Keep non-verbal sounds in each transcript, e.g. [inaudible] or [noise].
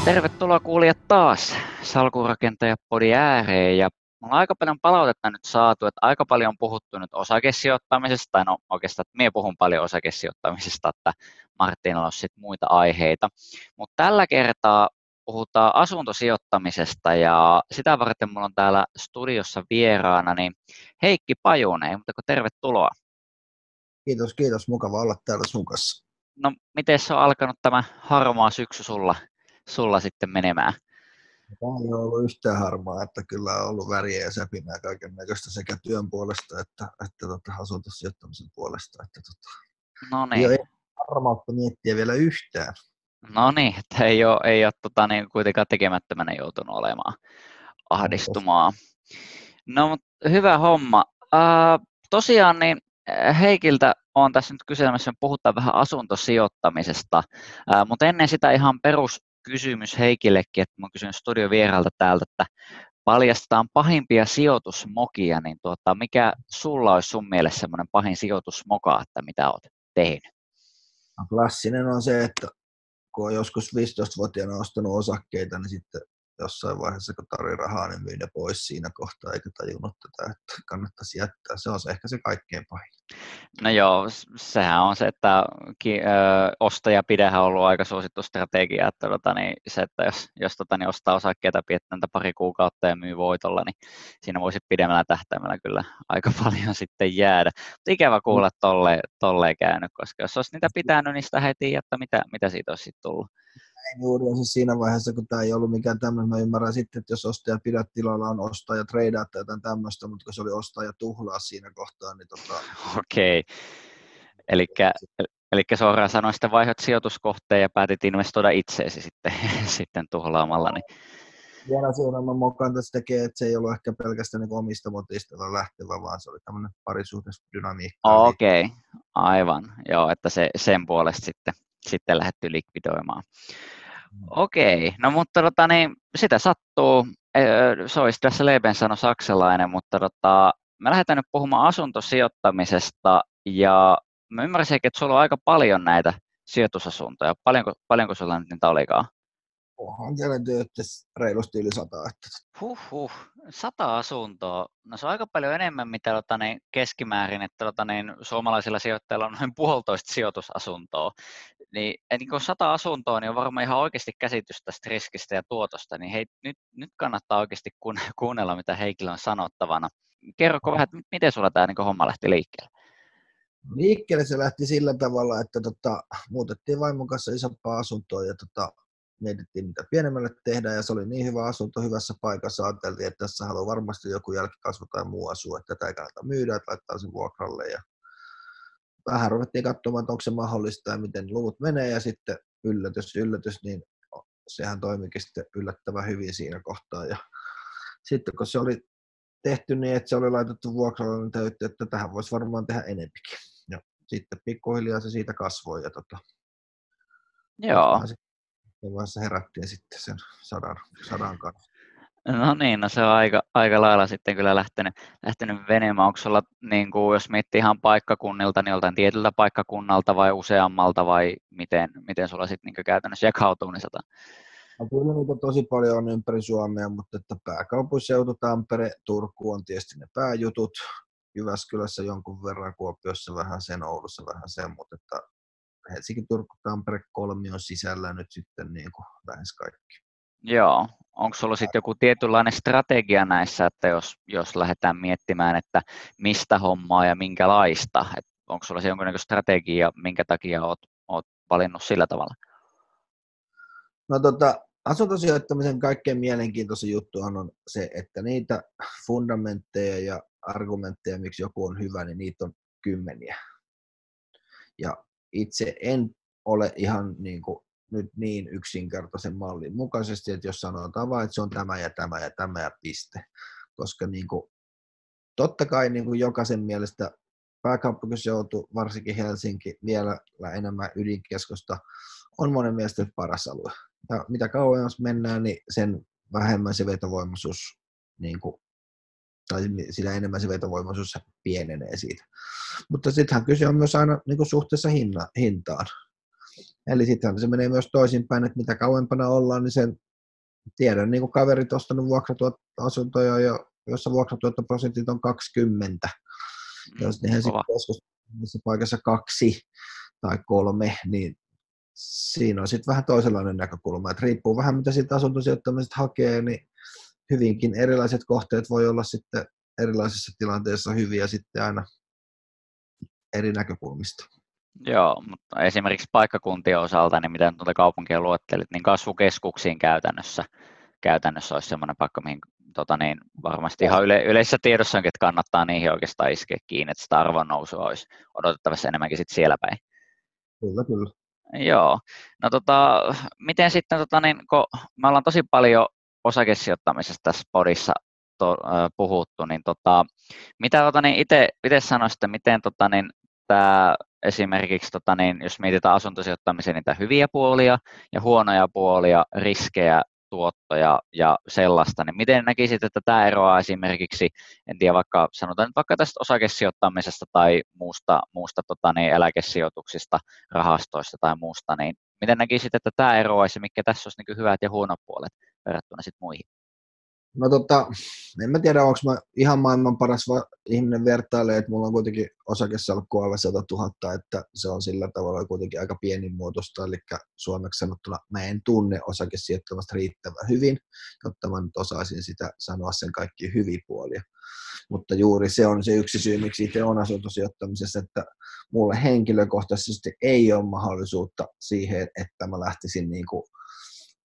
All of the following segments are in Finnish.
Ja tervetuloa kuulijat taas Salkurakentajapodi ääreen. Ja mulla on aika paljon palautetta nyt saatu, että aika paljon on puhuttu nyt osakesijoittamisesta, tai no oikeastaan, että minä puhun paljon osakesijoittamisesta, että Martinilla on sitten muita aiheita. Mutta tällä kertaa puhutaan asuntosijoittamisesta ja sitä varten mulla on täällä studiossa vieraana niin Heikki Pajunen, mutta tervetuloa. Kiitos, kiitos. Mukava olla täällä sun kanssa. No, miten se on alkanut tämä harmaa syksy sulla, sulla sitten menemään? Tämä ei ole ollut yhtään harmaa, että kyllä on ollut väriä ja säpinää kaiken näköistä sekä työn puolesta että, että tota, asuntosijoittamisen puolesta. Että, tota, no niin. Ei harmautta miettiä vielä yhtään. No niin, että ei ole, ei ole tota, niin kuitenkaan tekemättömänä joutunut olemaan ahdistumaan. No, mutta hyvä homma. Uh, tosiaan niin Heikiltä on tässä nyt kysymässä, puhutaan vähän asuntosijoittamisesta, uh, mutta ennen sitä ihan peruskysymys Heikillekin, että mä kysyn studiovieralta täältä, että paljastetaan pahimpia sijoitusmokia, niin tuota, mikä sulla olisi sun mielestä semmoinen pahin sijoitusmoka, että mitä olet tehnyt? No, klassinen on se, että kun on joskus 15-vuotiaana ostanut osakkeita, niin sitten jossain vaiheessa, kun tarvii rahaa, niin myy ne pois siinä kohtaa, eikä tajunnut tätä, että kannattaisi jättää. Se on se ehkä se kaikkein pahin. No joo, sehän on se, että ki, ö, ostaja pidähän on ollut aika suosittu strategia, että, tota, niin se, että jos, jos tota, niin ostaa osakkeita piettäntä pari kuukautta ja myy voitolla, niin siinä voisi pidemmällä tähtäimellä kyllä aika [laughs] paljon sitten jäädä. Mutta ikävä kuulla, että tolle, tolleen käynyt, koska jos olisi niitä pitänyt, niin sitä heti, että mitä, mitä siitä olisi sitten tullut näin juuri siinä vaiheessa, kun tämä ei ollut mikään tämmöinen. Mä ymmärrän sitten, että jos ostaja pidät tilalla on ostaa ja treidaa tai jotain tämmöistä, mutta kun se oli ostaa ja tuhlaa siinä kohtaa, niin tota... Okei. Okay. Eli Eli suoraan sanoen sitten vaihdat sijoituskohteen ja päätit investoida itseesi sitten, [laughs] sitten tuhlaamalla. Niin... Vielä suuremman mokan tässä tekee, että se ei ollut ehkä pelkästään niin omista motiista lähtevä, vaan se oli tämmöinen parisuhdesdynamiikka. Okei, okay. aivan. Joo, että se, sen puolesta sitten sitten lähdetty likvidoimaan. Okei, no mutta tota, niin, sitä sattuu. Se olisi tässä Leben sano saksalainen, mutta tota, me lähdetään nyt puhumaan asuntosijoittamisesta ja mä ymmärsin, että sulla on aika paljon näitä sijoitusasuntoja. Paljonko, paljonko sulla nyt niitä olikaan? Onhan siellä työtä reilusti yli sata. Että... Huh, sata asuntoa. No se on aika paljon enemmän, mitä tota, niin, keskimäärin, että tota, niin, suomalaisilla sijoittajilla on noin puolitoista sijoitusasuntoa. Niin, niin kun sata asuntoa, niin on varmaan ihan oikeasti käsitys tästä riskistä ja tuotosta, niin hei, nyt, nyt kannattaa oikeasti kuunnella, mitä Heikillä on sanottavana. Kerroko vähän, että miten sulla tämä niin homma lähti liikkeelle? Liikkeelle se lähti sillä tavalla, että tota, muutettiin vaimon kanssa isompaa asuntoa ja tota, mietittiin mitä pienemmälle tehdään ja se oli niin hyvä asunto hyvässä paikassa. Ajateltiin, että tässä haluaa varmasti joku jälkikasvu tai muu asua, että tätä ei kannata myydä, että laittaa sen vuokralle. Ja vähän ruvettiin katsomaan, että onko se mahdollista ja miten luvut menee ja sitten yllätys, yllätys, niin sehän toimikin sitten yllättävän hyvin siinä kohtaa. Ja sitten kun se oli tehty niin, että se oli laitettu vuokralle, niin täytyy, että tähän voisi varmaan tehdä enempikin. Ja sitten pikkuhiljaa se siitä kasvoi. Ja tota, Joo vaiheessa herättiin sitten sen sadan, sadan kanssa. No niin, no se on aika, aika lailla sitten kyllä lähtenyt, lähtenyt sulla, niin kuin, jos miettii ihan paikkakunnilta, niin joltain tietyltä paikkakunnalta vai useammalta vai miten, miten sulla sitten niin käytännössä jakautuu niin sata? No, kyllä niitä tosi paljon on ympäri Suomea, mutta että pääkaupunkiseutu, Tampere, Turku on tietysti ne pääjutut. Jyväskylässä jonkun verran, Kuopiossa vähän sen, Oulussa vähän sen, mutta että Helsinki, Turku, Tampere, kolmion sisällä nyt sitten niin kuin lähes kaikki. Joo. Onko sulla sitten joku tietynlainen strategia näissä, että jos, jos lähdetään miettimään, että mistä hommaa ja minkälaista, että onko sulla se jonkinlainen strategia, minkä takia olet, olet valinnut sillä tavalla? No tota, asuntosijoittamisen kaikkein mielenkiintoisin juttu on se, että niitä fundamentteja ja argumentteja, miksi joku on hyvä, niin niitä on kymmeniä. Ja itse en ole ihan niin kuin nyt niin yksinkertaisen mallin mukaisesti, että jos sanotaan vain, että se on tämä ja tämä ja tämä ja piste. Koska niin kuin, totta kai niin kuin jokaisen mielestä pääkaupunkiseutu, varsinkin Helsinki, vielä enemmän ydinkeskusta, on monen mielestä paras alue. Ja mitä kauemmas mennään, niin sen vähemmän se vetovoimaisuus niin kuin tai sillä enemmän se vetovoimaisuus pienenee siitä. Mutta sittenhän kyse on myös aina niin kuin suhteessa hinna, hintaan. Eli sitten se menee myös toisinpäin, että mitä kauempana ollaan, niin sen tiedän niin kuin kaverit ostanut vuokratuottoasuntoja, joissa vuokratuottoprosentit on 20. Mm, Jos ne sitten paikassa kaksi tai kolme, niin siinä on sitten vähän toisenlainen näkökulma. Että riippuu vähän, mitä siitä asuntosijoittamisesta hakee, niin hyvinkin erilaiset kohteet voi olla sitten erilaisissa tilanteissa hyviä sitten aina eri näkökulmista. Joo, mutta esimerkiksi paikkakuntien osalta, niin miten tuota kaupunkia luettelit, niin kasvukeskuksiin käytännössä, käytännössä olisi sellainen paikka, mihin tota niin, varmasti ihan yle, yleisessä tiedossa onkin, että kannattaa niihin oikeastaan iskeä kiinni, että sitä arvon nousua olisi odotettavassa enemmänkin sit siellä päin. Kyllä, kyllä. Joo. No tota, miten sitten, tota, niin, kun me ollaan tosi paljon osakesijoittamisesta tässä podissa to, äh, puhuttu, niin tota, mitä tota, niin itse sanoisitte, miten tota, niin, tämä esimerkiksi, tota, niin, jos mietitään asuntosijoittamisen niitä hyviä puolia ja huonoja puolia, riskejä, tuottoja ja sellaista, niin miten näkisit, että tämä eroaa esimerkiksi, en tiedä vaikka sanotaan nyt vaikka tästä osakesijoittamisesta tai muusta, muusta tota, niin, eläkesijoituksista, rahastoista tai muusta, niin miten näkisit, että tämä eroaisi, mikä tässä olisi niin hyvät ja huonot puolet verrattuna sitten muihin? No tota, en mä tiedä, onko mä ihan maailman paras va- ihminen vertailee, että mulla on kuitenkin osakesalkku alle 100 000, että se on sillä tavalla kuitenkin aika pienimuotoista, eli suomeksi sanottuna mä en tunne osakesijoittamasta riittävän hyvin, jotta mä nyt osaisin sitä sanoa sen kaikki hyviä puolia. Mutta juuri se on se yksi syy, miksi itse on asuntosijoittamisessa, että mulle henkilökohtaisesti ei ole mahdollisuutta siihen, että mä lähtisin niin kuin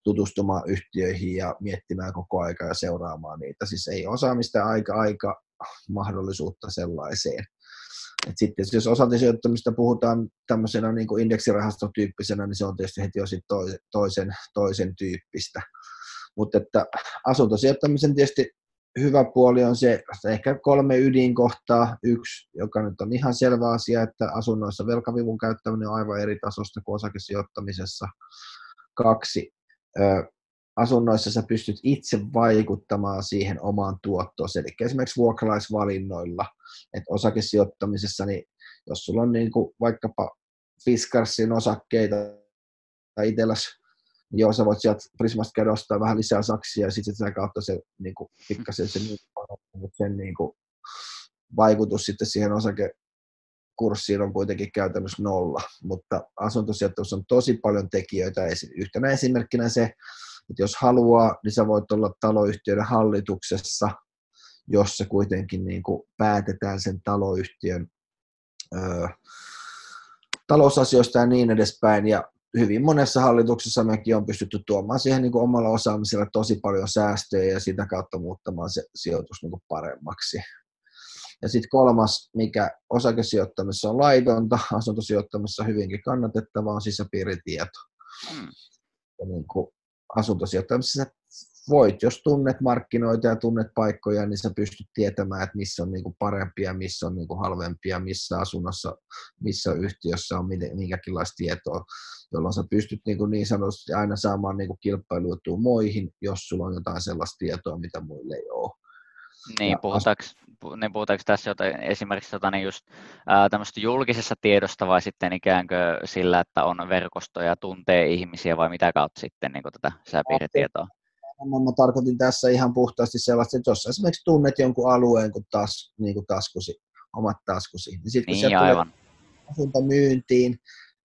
tutustumaan yhtiöihin ja miettimään koko aika ja seuraamaan niitä. Siis ei osaamista aika aika mahdollisuutta sellaiseen. Et sitten jos osantisijoittamista puhutaan tämmöisenä niin kuin indeksirahastotyyppisenä, niin se on tietysti heti jo toisen, toisen tyyppistä. Mutta että asuntosijoittamisen tietysti hyvä puoli on se, ehkä kolme ydinkohtaa. Yksi, joka nyt on ihan selvä asia, että asunnoissa velkavivun käyttäminen on aivan eri tasosta kuin osakesijoittamisessa. Kaksi, asunnoissa sä pystyt itse vaikuttamaan siihen omaan tuottoon, eli esimerkiksi vuokralaisvalinnoilla, että osakesijoittamisessa, niin jos sulla on niin kuin vaikkapa Fiskarsin osakkeita tai itselläsi, niin joo, sä voit sieltä Prismasta käydä ostaa vähän lisää saksia ja sitten sitä kautta se niin kuin, pikkasen se, sen niin kuin, vaikutus sitten siihen osake, kurssiin on kuitenkin käytännössä nolla, mutta asuntosijoitus on tosi paljon tekijöitä. Yhtenä esimerkkinä se, että jos haluaa, niin sä voit olla taloyhtiöiden hallituksessa, jossa kuitenkin niin kuin päätetään sen taloyhtiön ö, talousasioista ja niin edespäin. Ja hyvin monessa hallituksessa mekin on pystytty tuomaan siihen niin kuin omalla osaamisella tosi paljon säästöjä ja sitä kautta muuttamaan se sijoitus niin kuin paremmaksi. Ja sitten kolmas, mikä osakesijoittamisessa on laitonta, [laughs] asuntosijoittamisessa hyvinkin kannatettava, on sisäpiiritieto. Mm. Ja niin kuin asuntosijoittamisessa voit, jos tunnet markkinoita ja tunnet paikkoja, niin sä pystyt tietämään, että missä on niinku parempia, missä on niinku halvempia, missä asunnossa, missä yhtiössä on minkäkinlaista tietoa, jolloin sä pystyt niinku niin sanotusti aina saamaan niinku kilpailuetua muihin, jos sulla on jotain sellaista tietoa, mitä muille ei ole. Niin, puhutaanko, niin puhutaanko tässä jotain, esimerkiksi tota, niin just, ää, tämmöistä julkisessa tiedosta vai sitten ikään kuin sillä, että on verkostoja, tuntee ihmisiä vai mitä kautta sitten niin tätä säpiiritietoa? Mä tarkoitin tässä ihan puhtaasti sellaista, että jos esimerkiksi tunnet jonkun alueen kuin tas, niin kuin taskusi, omat taskusi, niin sitten kun niin, aivan. tulee myyntiin,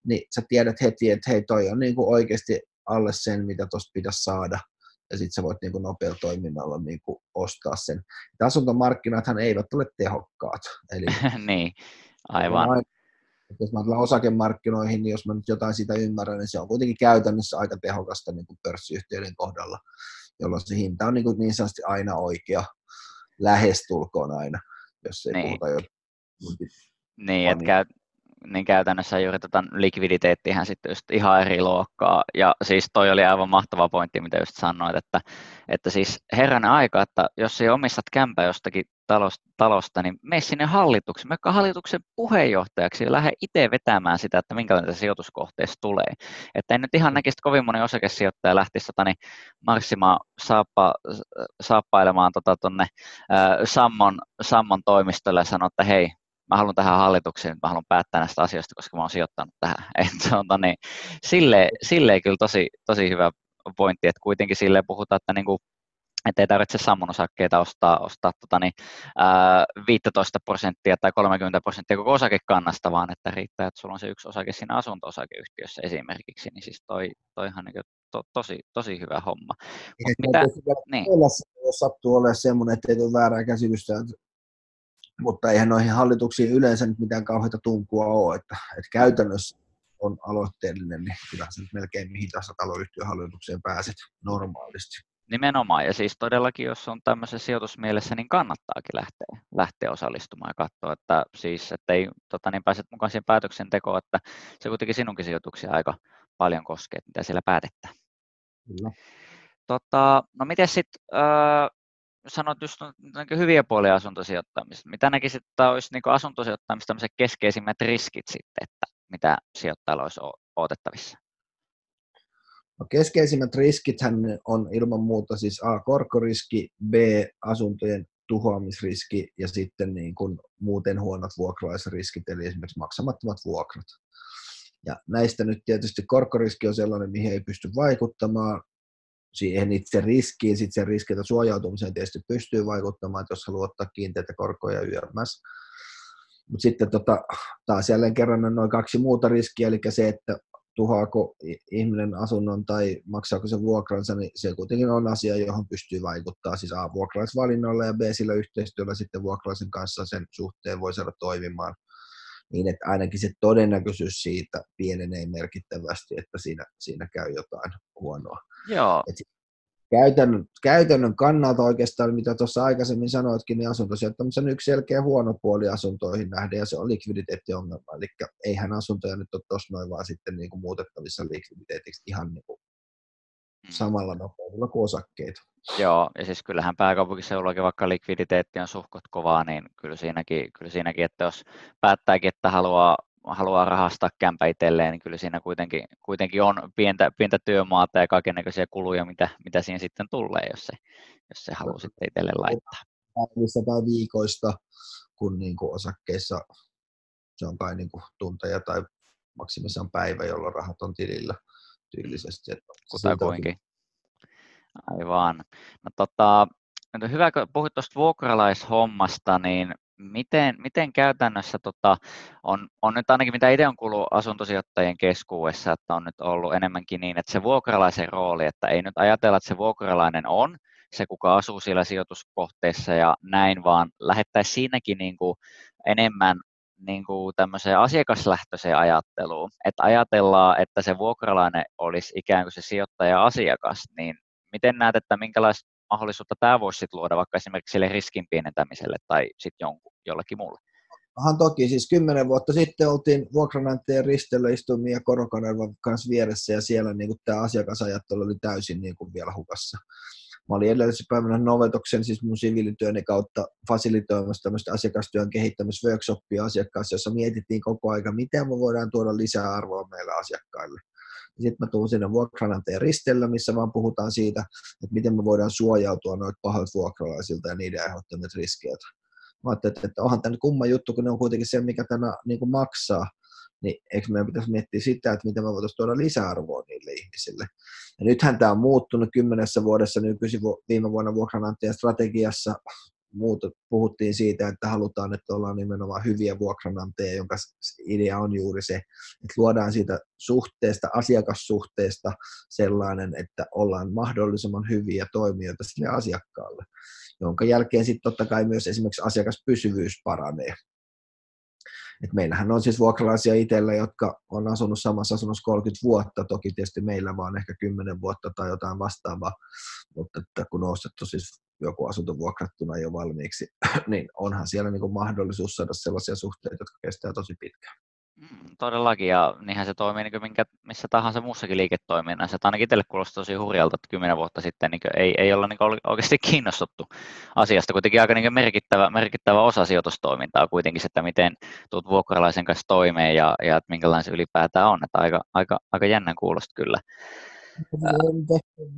niin sä tiedät heti, että hei toi on niin kuin oikeasti alle sen, mitä tuosta pitäisi saada ja sitten sä voit niin kuin nopealla toiminnalla niin kuin ostaa sen. Ja asuntomarkkinathan eivät ole tehokkaat. Eli [laughs] niin, aivan. Aina, jos mä tulen osakemarkkinoihin, niin jos mä nyt jotain siitä ymmärrän, niin se on kuitenkin käytännössä aika tehokasta niin kuin pörssiyhtiöiden kohdalla, jolloin se hinta on niin, kuin niin sanotusti aina oikea, lähestulkoon aina, jos ei niin. puhuta jo. Niin, että käy, niin käytännössä juuri tätä likviditeettihän sitten just ihan eri luokkaa. Ja siis toi oli aivan mahtava pointti, mitä just sanoit, että, että siis herranen aika, että jos ei omistat kämpää jostakin talosta, talosta niin mene sinne hallituksen, mene hallituksen puheenjohtajaksi ja lähde itse vetämään sitä, että minkälainen sijoituskohteessa tulee. Että en nyt ihan näkisi, että kovin moni osakesijoittaja lähtisi tota, niin marssimaan saappa, saappailemaan tota, tonne, Sammon, Sammon toimistolle ja sanoa, että hei, mä haluan tähän hallitukseen, mä haluan päättää näistä asioista, koska mä oon sijoittanut tähän. [laughs] Et, tuota, niin, sille, sille kyllä tosi, tosi hyvä pointti, että kuitenkin sille puhutaan, että niin kuin, että ei tarvitse sammun osakkeita ostaa, ostaa tota, niin, ää, 15 prosenttia tai 30 prosenttia koko osakekannasta, vaan että riittää, että sulla on se yksi osake siinä asunto-osakeyhtiössä esimerkiksi, niin siis toi, toihan niin to, tosi, tosi hyvä homma. Mut mitä, niin. Jos sattuu olemaan semmoinen, ettei tule väärää käsitystä, mutta eihän noihin hallituksiin yleensä nyt mitään kauheita tunkua ole, että, että käytännössä on aloitteellinen, niin kyllä sä melkein mihin tahansa taloyhtiön hallitukseen pääset normaalisti. Nimenomaan, ja siis todellakin, jos on tämmöisessä sijoitusmielessä, niin kannattaakin lähteä, lähteä osallistumaan ja katsoa, että siis, että ei tota, niin pääset mukaan siihen päätöksentekoon, että se kuitenkin sinunkin sijoituksia aika paljon koskee, mitä siellä päätetään. Kyllä. Tota, no miten sitten, äh, sanot just niin hyviä puolia asuntosijoittamista, mitä näkisit, että olisi niin asuntosijoittamista keskeisimmät riskit sitten, että mitä sijoittajalla olisi odotettavissa? No keskeisimmät riskithän on ilman muuta siis A, korkoriski, B, asuntojen tuhoamisriski ja sitten niin kuin muuten huonot vuokralaisriskit, eli esimerkiksi maksamattomat vuokrat. Ja näistä nyt tietysti korkoriski on sellainen, mihin ei pysty vaikuttamaan. Siihen itse riskiin, sitten sen riskiltä suojautumiseen tietysti pystyy vaikuttamaan, että jos haluaa ottaa kiinteitä korkoja YMS. Mutta sitten tota, taas jälleen kerran on noin kaksi muuta riskiä, eli se, että tuhoako ihminen asunnon tai maksaako se vuokransa, niin se kuitenkin on asia, johon pystyy vaikuttaa. Siis A, vuokralaisvalinnoilla ja B, sillä yhteistyöllä sitten vuokralaisen kanssa sen suhteen voi saada toimimaan niin, että ainakin se todennäköisyys siitä pienenee merkittävästi, että siinä, siinä käy jotain huonoa. Joo. Et käytännön, käytännön kannalta oikeastaan, mitä tuossa aikaisemmin sanoitkin, niin asuntosijoittamisen yksi selkeä huono puoli asuntoihin nähden, ja se on likviditeettiongelma. Eli eihän asuntoja nyt ole tuossa noin vaan sitten niin kuin muutettavissa likviditeetiksi ihan niin kuin mm. samalla nopeudella kuin osakkeita. Joo, ja siis kyllähän pääkaupunkiseudullakin vaikka likviditeetti on suhkot kovaa, niin kyllä siinäkin, kyllä siinäkin että jos päättääkin, että haluaa haluaa rahastaa kämpä itselleen, niin kyllä siinä kuitenkin, kuitenkin on pientä, pientä työmaata ja kaikenlaisia kuluja, mitä, mitä siinä sitten tulee, jos se, jos se haluaa sitten itselleen laittaa. Päivistä tai viikoista, kun niin kuin osakkeissa se on kai niin kuin tunteja tai maksimissaan päivä, jolloin rahat on tilillä tyylisesti. Kutakuinkin. Aivan. No, tota, hyvä, kun puhuit tuosta vuokralaishommasta, niin miten, miten käytännössä tota, on, on nyt ainakin mitä itse on kuullut asuntosijoittajien keskuudessa, että on nyt ollut enemmänkin niin, että se vuokralaisen rooli, että ei nyt ajatella, että se vuokralainen on se, kuka asuu siellä sijoituskohteessa ja näin, vaan lähettäisiin siinäkin niin kuin enemmän niin kuin tämmöiseen asiakaslähtöiseen ajatteluun, että ajatellaan, että se vuokralainen olisi ikään kuin se sijoittaja-asiakas, niin miten näet, että minkälaista mahdollisuutta tämä voisi sit luoda vaikka esimerkiksi sille riskin pienentämiselle tai sitten jollekin muulle? Onhan toki, siis kymmenen vuotta sitten oltiin vuokranantajien ristellä istumia Korokanervan kanssa vieressä ja siellä niin tämä asiakasajattelu oli täysin niin kuin vielä hukassa. Mä olin edellisessä päivänä Novetoksen, siis mun siviilityöni kautta fasilitoimassa tämmöistä asiakastyön kehittämisworkshoppia asiakkaassa, jossa mietittiin koko aika, miten me voidaan tuoda lisää arvoa meille asiakkaille. Sitten mä tuun sinne vuokranantajan ristellä, missä vaan puhutaan siitä, että miten me voidaan suojautua noita pahoilta vuokralaisilta ja niiden aiheuttamilta riskeiltä. Mä ajattelin, että, onhan tämä kumma juttu, kun ne on kuitenkin se, mikä tämä niin maksaa, niin eikö meidän pitäisi miettiä sitä, että miten me voitaisiin tuoda lisäarvoa niille ihmisille. Ja nythän tämä on muuttunut kymmenessä vuodessa nykyisin viime vuonna vuokranantajan strategiassa muuta, puhuttiin siitä, että halutaan, että ollaan nimenomaan hyviä vuokranantajia, jonka idea on juuri se, että luodaan siitä suhteesta, asiakassuhteesta sellainen, että ollaan mahdollisimman hyviä toimijoita sille asiakkaalle, jonka jälkeen sitten totta kai myös esimerkiksi asiakaspysyvyys paranee. Et meillähän on siis vuokralaisia itsellä, jotka on asunut samassa asunnossa 30 vuotta, toki tietysti meillä vaan ehkä 10 vuotta tai jotain vastaavaa, mutta että kun on ostettu siis joku asunto vuokrattuna jo valmiiksi, [clears throat] niin onhan siellä niin kuin mahdollisuus saada sellaisia suhteita, jotka kestää tosi pitkään. Mm, todellakin, ja niinhän se toimii niin minkä, missä tahansa muussakin liiketoiminnassa. Että ainakin itselle kuulostaa tosi hurjalta, että kymmenen vuotta sitten niin ei, ei olla niin oikeasti kiinnostuttu asiasta. Kuitenkin aika niin merkittävä, merkittävä osa sijoitustoimintaa kuitenkin, että miten tuut vuokralaisen kanssa toimeen ja, ja että minkälainen se ylipäätään on. Että aika, aika, aika jännän kuulosta kyllä.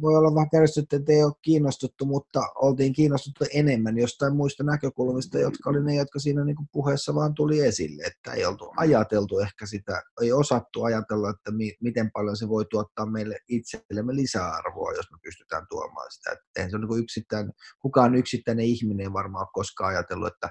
Voi olla vähän kärsistytty, että ei ole kiinnostuttu, mutta oltiin kiinnostuttu enemmän jostain muista näkökulmista, jotka oli ne, jotka siinä niin puheessa vaan tuli esille. Että ei oltu ajateltu ehkä sitä, ei osattu ajatella, että mi- miten paljon se voi tuottaa meille itsellemme lisäarvoa, jos me pystytään tuomaan sitä. Että se ole niin yksittäin, kukaan yksittäinen ihminen ei varmaan ole koskaan ajatellut, että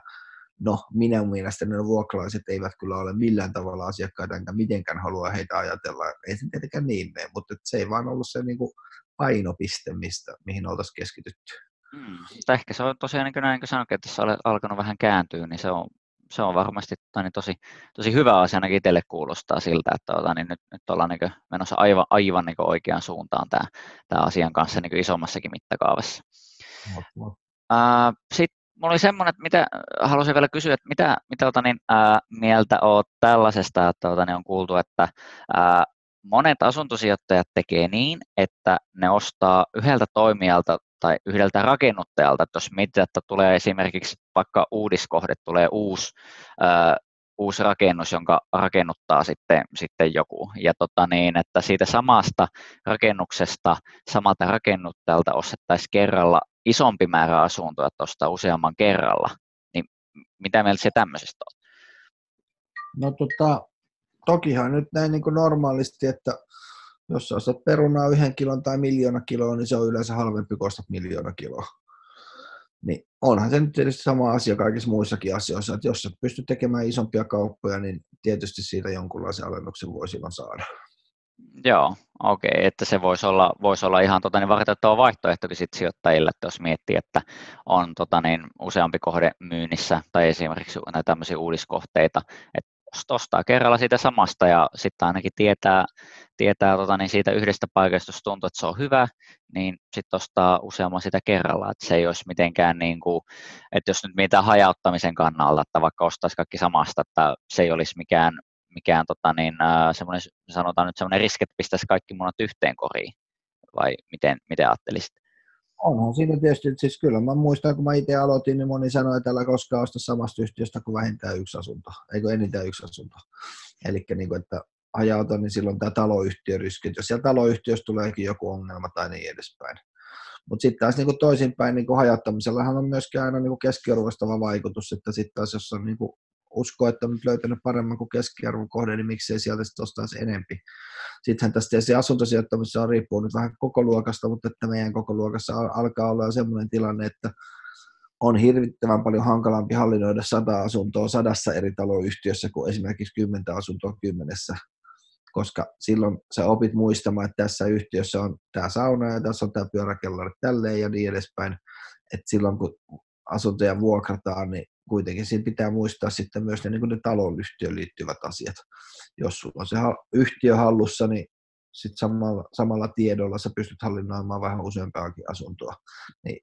no minä mielestäni ne vuokralaiset eivät kyllä ole millään tavalla asiakkaita, enkä mitenkään halua heitä ajatella. Ei se tietenkään niin mene, mutta se ei vaan ollut se niin kuin painopiste, mistä, mihin oltaisiin keskitytty. Hmm. Ehkä se on tosiaan niin kuin näin, kun sanoin, että tässä on alkanut vähän kääntyä, niin se on, se on varmasti tota, niin tosi, tosi hyvä asia, ainakin itselle kuulostaa siltä, että tota, niin nyt, nyt ollaan niin menossa aivan, aivan niin oikeaan suuntaan tämä, tämä asian kanssa niin isommassakin mittakaavassa. Sitten mulla oli semmoinen, että mitä, haluaisin vielä kysyä, että mitä, mitä ota, niin, ää, mieltä olet tällaisesta, että ota, niin on kuultu, että ää, monet asuntosijoittajat tekee niin, että ne ostaa yhdeltä toimijalta tai yhdeltä rakennuttajalta, että jos mietitään, että tulee esimerkiksi vaikka uudiskohde, tulee uusi, ää, uusi rakennus, jonka rakennuttaa sitten, sitten joku. Ja tota niin, että siitä samasta rakennuksesta, samalta rakennuttajalta ostettaisiin kerralla isompi määrä asuntoja, että ostaa useamman kerralla, niin mitä mieltä se tämmöisestä on? No tota, tokihan nyt näin niin kuin normaalisti, että jos sä ostat perunaa yhden kilon tai miljoona kiloa, niin se on yleensä halvempi kuin ostat miljoona kiloa. Niin onhan se nyt tietysti sama asia kaikissa muissakin asioissa, että jos sä pystyt tekemään isompia kauppoja, niin tietysti siitä jonkunlaisen alennuksen voi silloin saada. Joo, okei, okay, että se voisi olla, voisi olla ihan tota, niin vartettava vaihtoehtokin sit sijoittajille, että jos miettii, että on tota, niin, useampi kohde myynnissä tai esimerkiksi näitä tämmöisiä uudiskohteita, että ostaa kerralla siitä samasta ja sitten ainakin tietää, tietää tota, niin siitä yhdestä paikasta, jos tuntuu, että se on hyvä, niin sitten ostaa useamman sitä kerralla, että se ei olisi mitenkään niin kuin, että jos nyt mietitään hajauttamisen kannalta, että vaikka ostaisi kaikki samasta, että se ei olisi mikään mikään tota, niin, semmoinen, sanotaan nyt semmoinen riski, että pistäisi kaikki munat yhteen koriin, vai miten, miten ajattelisit? Onhan siinä tietysti, siis kyllä mä muistan, kun mä itse aloitin, niin moni sanoi, että älä koskaan osta samasta yhtiöstä kuin vähintään yksi asunto, eikö enintään yksi asunto. Eli niin että hajauta, niin silloin tämä taloyhtiöriski, jos siellä taloyhtiössä tuleekin joku ongelma tai niin edespäin. Mutta sitten taas niin toisinpäin niin hajauttamisellahan on myöskin aina niin keskiarvoistava vaikutus, että sitten taas jos on niin usko, että on nyt löytänyt paremman kuin keskiarvon kohde, niin miksei sieltä sitten ostaisi enempi. Sittenhän tästä tietysti asuntosijoittamisessa on riippuu nyt vähän koko luokasta, mutta että meidän koko luokassa alkaa olla sellainen tilanne, että on hirvittävän paljon hankalampi hallinnoida sata asuntoa sadassa eri taloyhtiössä kuin esimerkiksi kymmentä asuntoa kymmenessä, koska silloin sä opit muistamaan, että tässä yhtiössä on tämä sauna ja tässä on tämä pyöräkellari tälleen ja niin edespäin. että silloin kun asuntoja vuokrataan, niin kuitenkin siinä pitää muistaa sitten myös ne, niin ne taloyhtiöön liittyvät asiat. Jos sulla on se yhtiö hallussa, niin sit samalla, samalla tiedolla sä pystyt hallinnoimaan vähän useampaakin asuntoa. Niin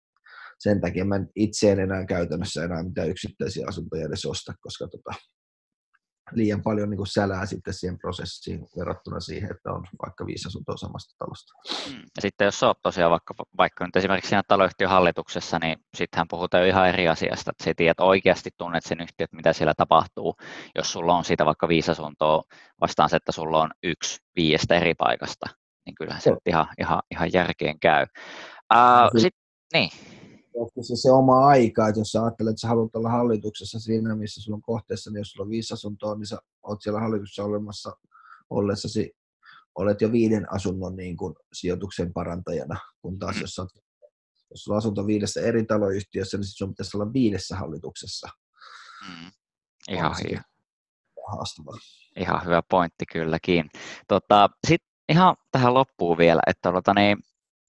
sen takia mä itse en enää käytännössä enää mitään yksittäisiä asuntoja edes osta, koska tota, liian paljon niin kuin sälää sitten siihen prosessiin verrattuna siihen, että on vaikka viisi asuntoa samasta talosta. Mm. Ja sitten jos olet tosiaan vaikka, vaikka nyt esimerkiksi siinä taloyhtiön hallituksessa, niin sittenhän puhutaan jo ihan eri asiasta, että sä tiedät oikeasti tunnet sen yhtiöt, mitä siellä tapahtuu, jos sulla on siitä vaikka viisi asuntoa vastaan se, että sulla on yksi viiestä eri paikasta, niin kyllähän se ihan, ihan, ihan järkeen käy. Uh, sit, niin se, se oma aika, että jos sä ajattelet, että sä haluat olla hallituksessa siinä, missä sulla on kohteessa, niin jos sulla on viisi asuntoa, niin sä oot siellä hallituksessa olemassa ollessasi, olet jo viiden asunnon niin kuin, sijoituksen parantajana, kun taas jos, oot, jos sulla on asunto viidessä eri taloyhtiössä, niin sun pitäisi olla viidessä hallituksessa. Mm. Ihan hyvä. Haastava. Ihan hyvä pointti kylläkin. Tota, Sitten ihan tähän loppuun vielä, että tota, niin,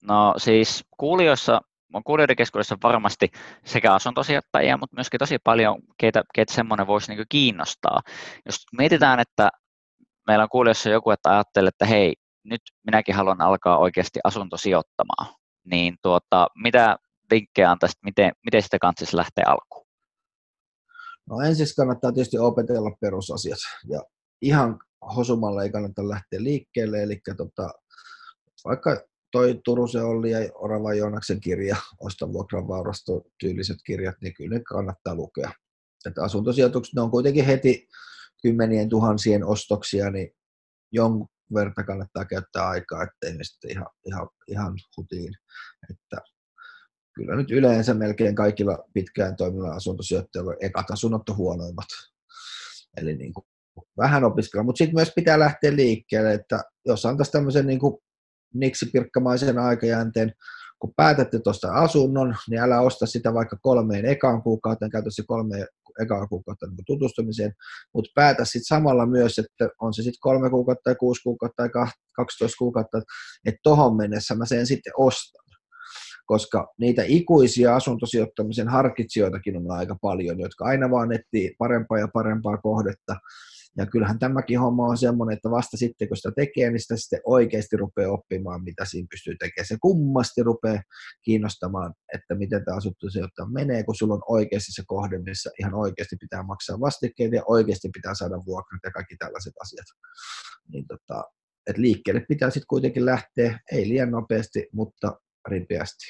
no siis kuulijoissa kuulijoiden keskuudessa varmasti sekä asuntosijoittajia, mutta myöskin tosi paljon, keitä, keitä semmoinen voisi niin kiinnostaa. Jos mietitään, että meillä on kuulijoissa joku, että ajattelee, että hei, nyt minäkin haluan alkaa oikeasti asuntosijoittamaan, niin tuota, mitä vinkkejä antaisit, miten, miten sitä kannattaisi lähteä alkuun? No ensin kannattaa tietysti opetella perusasiat ja ihan hosumalla ei kannata lähteä liikkeelle, eli tota, vaikka toi Turusen Olli ja Orava Joonaksen kirja, Osta vuokran vaurasto tyyliset kirjat, niin kyllä ne kannattaa lukea. Että asuntosijoitukset, ne on kuitenkin heti kymmenien tuhansien ostoksia, niin jon, verta kannattaa käyttää aikaa, ettei ne sitten ihan, ihan, ihan hutiin. Että kyllä nyt yleensä melkein kaikilla pitkään toimivilla asuntosijoittajilla ekat asunnot on huonoimmat. Eli niin kuin vähän opiskella, mutta sitten myös pitää lähteä liikkeelle, että jos antaisi tämmöisen niin kuin niksipirkkamaisen aikajänteen, kun päätätte tuosta asunnon, niin älä osta sitä vaikka kolmeen ekaan kuukauteen, käytä se kolme ekaa kuukautta niin tutustumiseen, mutta päätä sitten samalla myös, että on se sitten kolme kuukautta tai kuusi kuukautta tai 12 kuukautta, että tohon mennessä mä sen sitten ostan. Koska niitä ikuisia asuntosijoittamisen harkitsijoitakin on aika paljon, jotka aina vaan etsii parempaa ja parempaa kohdetta, ja kyllähän tämäkin homma on semmoinen, että vasta sitten kun sitä tekee, niin sitä sitten oikeasti rupeaa oppimaan, mitä siinä pystyy tekemään. Se kummasti rupeaa kiinnostamaan, että miten tämä asuntosijoittaja menee, kun sulla on oikeasti se kohde, missä ihan oikeasti pitää maksaa vastikkeet ja oikeasti pitää saada vuokrat ja kaikki tällaiset asiat. Niin tota, et liikkeelle pitää sitten kuitenkin lähteä, ei liian nopeasti, mutta ripeästi.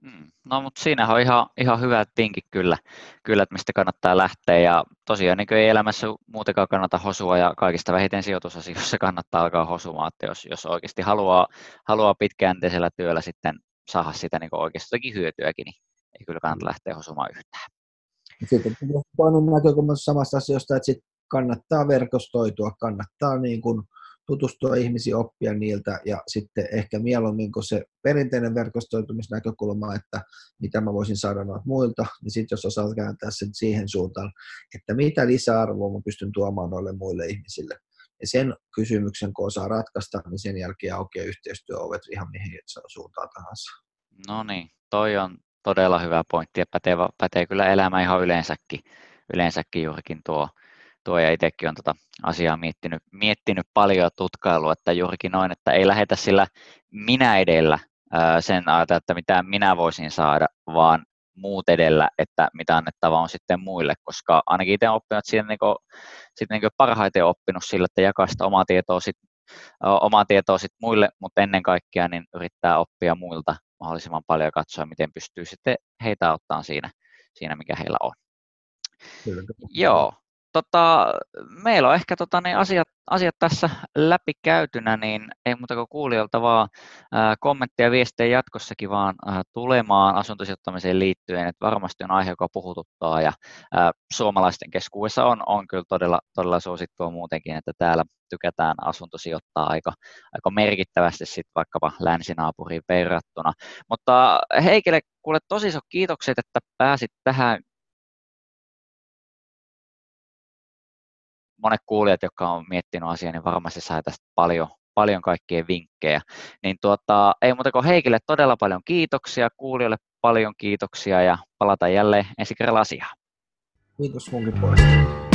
Mm. No, mutta siinä on ihan, ihan hyvä vinkki kyllä, kyllä, että mistä kannattaa lähteä. Ja tosiaan niin ei elämässä muutenkaan kannata hosua ja kaikista vähiten sijoitusasioissa [laughs] kannattaa alkaa hosumaan, että jos, jos oikeasti haluaa, haluaa pitkäjänteisellä työllä sitten saada sitä niin oikeasti hyötyäkin, niin ei kyllä kannata lähteä hosumaan yhtään. Sitten toinen näkökulma samasta asiasta, että sit kannattaa verkostoitua, kannattaa niin kuin tutustua ihmisiin, oppia niiltä ja sitten ehkä mieluummin kuin se perinteinen verkostoitumisnäkökulma, että mitä mä voisin saada noilta muilta, niin sitten jos osaat kääntää sen siihen suuntaan, että mitä lisäarvoa mä pystyn tuomaan noille muille ihmisille. Ja sen kysymyksen, kun osaa ratkaista, niin sen jälkeen aukeaa yhteistyöovet ihan mihin suuntaan tahansa. No niin, toi on todella hyvä pointti ja pätee, pätee kyllä elämä ihan yleensäkin, yleensäkin juurikin tuo, tuo ja itsekin on tuota asiaa miettinyt, miettinyt paljon ja tutkailua, että juurikin noin, että ei lähetä sillä minä edellä sen ajata, että mitä minä voisin saada, vaan muut edellä, että mitä annettava on sitten muille, koska ainakin itse olen oppinut siihen niin kuin, sit niin kuin parhaiten oppinut sillä, että jakaa sitä omaa tietoa, sit, omaa tietoa sit muille, mutta ennen kaikkea niin yrittää oppia muilta mahdollisimman paljon ja katsoa, miten pystyy sitten heitä auttamaan siinä, siinä mikä heillä on. Kyllä. Joo, tota, meillä on ehkä tota, niin asiat, asiat tässä läpi käytynä, niin ei muuta kuin kuulijoilta vaan ää, kommentteja ja viestejä jatkossakin vaan ää, tulemaan asuntosijoittamiseen liittyen, että varmasti on aihe, joka puhututtaa ja ää, suomalaisten keskuudessa on, on kyllä todella, todella suosittua muutenkin, että täällä tykätään asuntosijoittaa aika, aika merkittävästi sitten vaikkapa länsinaapuriin verrattuna. Mutta Heikille, kuule tosi iso kiitokset, että pääsit tähän monet kuulijat, jotka on miettinyt asiaa, niin varmasti sai tästä paljon, paljon kaikkien vinkkejä. Niin tuota, ei muuta kuin Heikille todella paljon kiitoksia, kuulijoille paljon kiitoksia ja palataan jälleen ensi kerralla asiaan. Kiitos munkin puolesta.